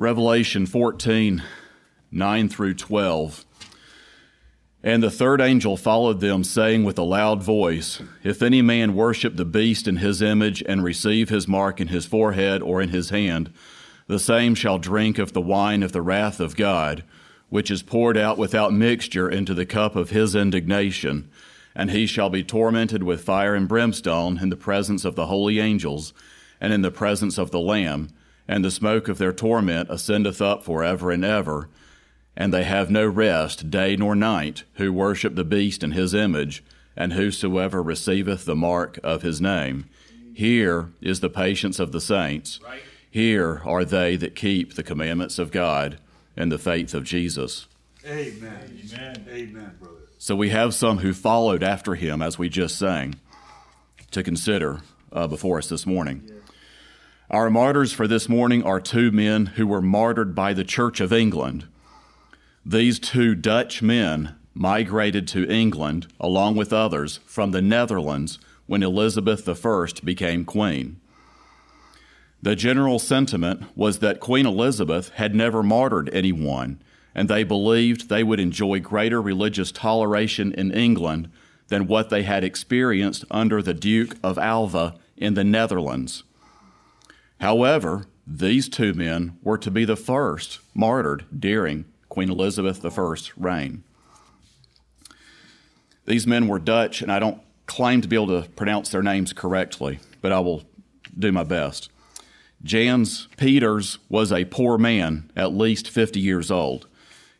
Revelation 14 9 through 12. And the third angel followed them, saying with a loud voice, If any man worship the beast in his image and receive his mark in his forehead or in his hand, the same shall drink of the wine of the wrath of God, which is poured out without mixture into the cup of his indignation. And he shall be tormented with fire and brimstone in the presence of the holy angels and in the presence of the Lamb and the smoke of their torment ascendeth up for ever and ever. And they have no rest day nor night, who worship the beast in his image, and whosoever receiveth the mark of his name. Here is the patience of the saints. Here are they that keep the commandments of God and the faith of Jesus. Amen. Amen. Amen, brother. So we have some who followed after him, as we just sang, to consider uh, before us this morning. Our martyrs for this morning are two men who were martyred by the Church of England. These two Dutch men migrated to England, along with others, from the Netherlands when Elizabeth I became queen. The general sentiment was that Queen Elizabeth had never martyred anyone, and they believed they would enjoy greater religious toleration in England than what they had experienced under the Duke of Alva in the Netherlands. However, these two men were to be the first martyred during Queen Elizabeth I's reign. These men were Dutch, and I don't claim to be able to pronounce their names correctly, but I will do my best. Jans Peters was a poor man, at least 50 years old.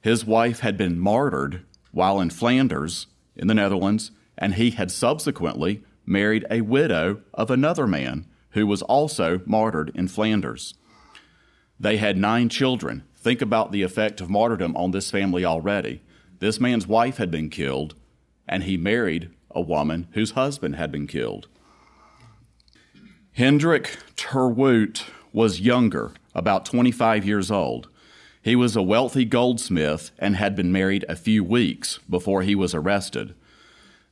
His wife had been martyred while in Flanders, in the Netherlands, and he had subsequently married a widow of another man who was also martyred in Flanders. They had nine children. Think about the effect of martyrdom on this family already. This man's wife had been killed, and he married a woman whose husband had been killed. Hendrik Terwoet was younger, about 25 years old. He was a wealthy goldsmith and had been married a few weeks before he was arrested.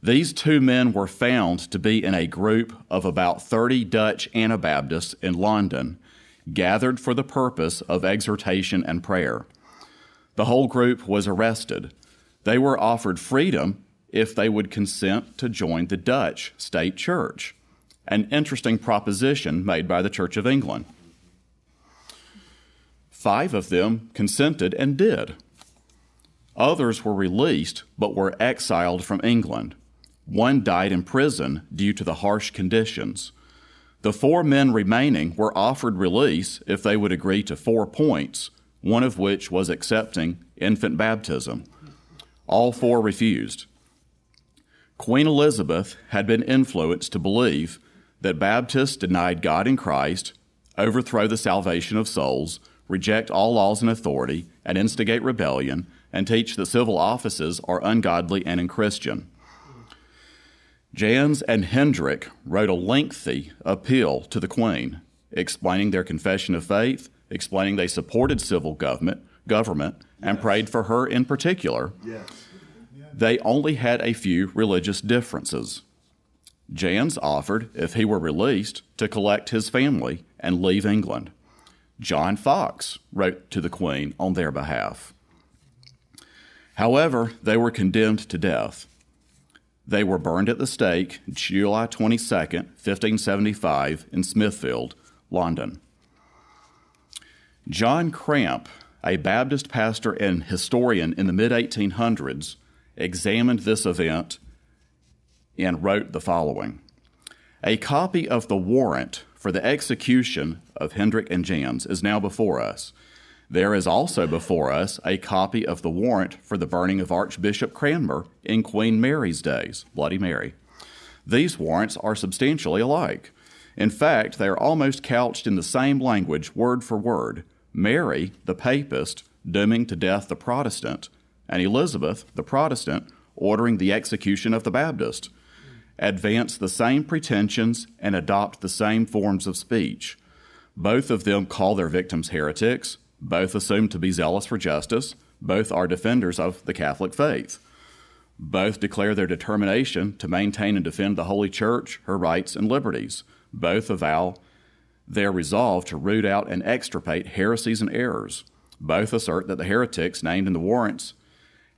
These two men were found to be in a group of about 30 Dutch Anabaptists in London, gathered for the purpose of exhortation and prayer. The whole group was arrested. They were offered freedom if they would consent to join the Dutch state church, an interesting proposition made by the Church of England. Five of them consented and did. Others were released but were exiled from England. One died in prison due to the harsh conditions. The four men remaining were offered release if they would agree to four points, one of which was accepting infant baptism. All four refused. Queen Elizabeth had been influenced to believe that Baptists denied God in Christ, overthrow the salvation of souls, reject all laws and authority, and instigate rebellion, and teach that civil offices are ungodly and unchristian. Jans and Hendrik wrote a lengthy appeal to the Queen, explaining their confession of faith, explaining they supported civil government, government and yes. prayed for her in particular. Yes. They only had a few religious differences. Jans offered, if he were released, to collect his family and leave England. John Foxe wrote to the Queen on their behalf. However, they were condemned to death. They were burned at the stake July 22, 1575, in Smithfield, London. John Cramp, a Baptist pastor and historian in the mid 1800s, examined this event and wrote the following A copy of the warrant for the execution of Hendrik and Jans is now before us. There is also before us a copy of the warrant for the burning of Archbishop Cranmer in Queen Mary's days, Bloody Mary. These warrants are substantially alike. In fact, they are almost couched in the same language, word for word. Mary, the papist, dooming to death the Protestant, and Elizabeth, the Protestant, ordering the execution of the Baptist, advance the same pretensions and adopt the same forms of speech. Both of them call their victims heretics, both assume to be zealous for justice. Both are defenders of the Catholic faith. Both declare their determination to maintain and defend the Holy Church, her rights, and liberties. Both avow their resolve to root out and extirpate heresies and errors. Both assert that the heretics named in the warrants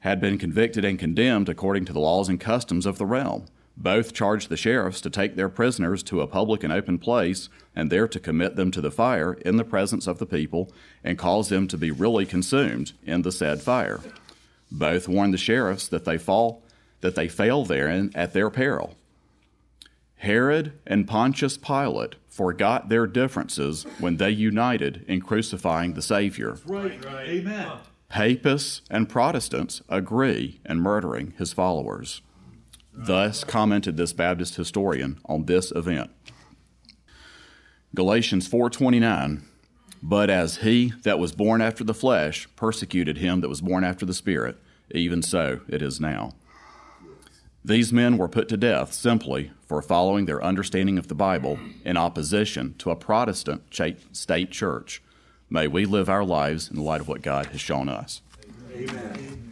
had been convicted and condemned according to the laws and customs of the realm. Both charge the sheriffs to take their prisoners to a public and open place and there to commit them to the fire in the presence of the people and cause them to be really consumed in the said fire. Both warn the sheriffs that they fall that they fail therein at their peril. Herod and Pontius Pilate forgot their differences when they united in crucifying the Savior. Right, right. Amen. Papists and Protestants agree in murdering his followers. Thus commented this Baptist historian on this event. Galatians 4:29 But as he that was born after the flesh persecuted him that was born after the spirit even so it is now. These men were put to death simply for following their understanding of the Bible in opposition to a Protestant state church. May we live our lives in the light of what God has shown us. Amen.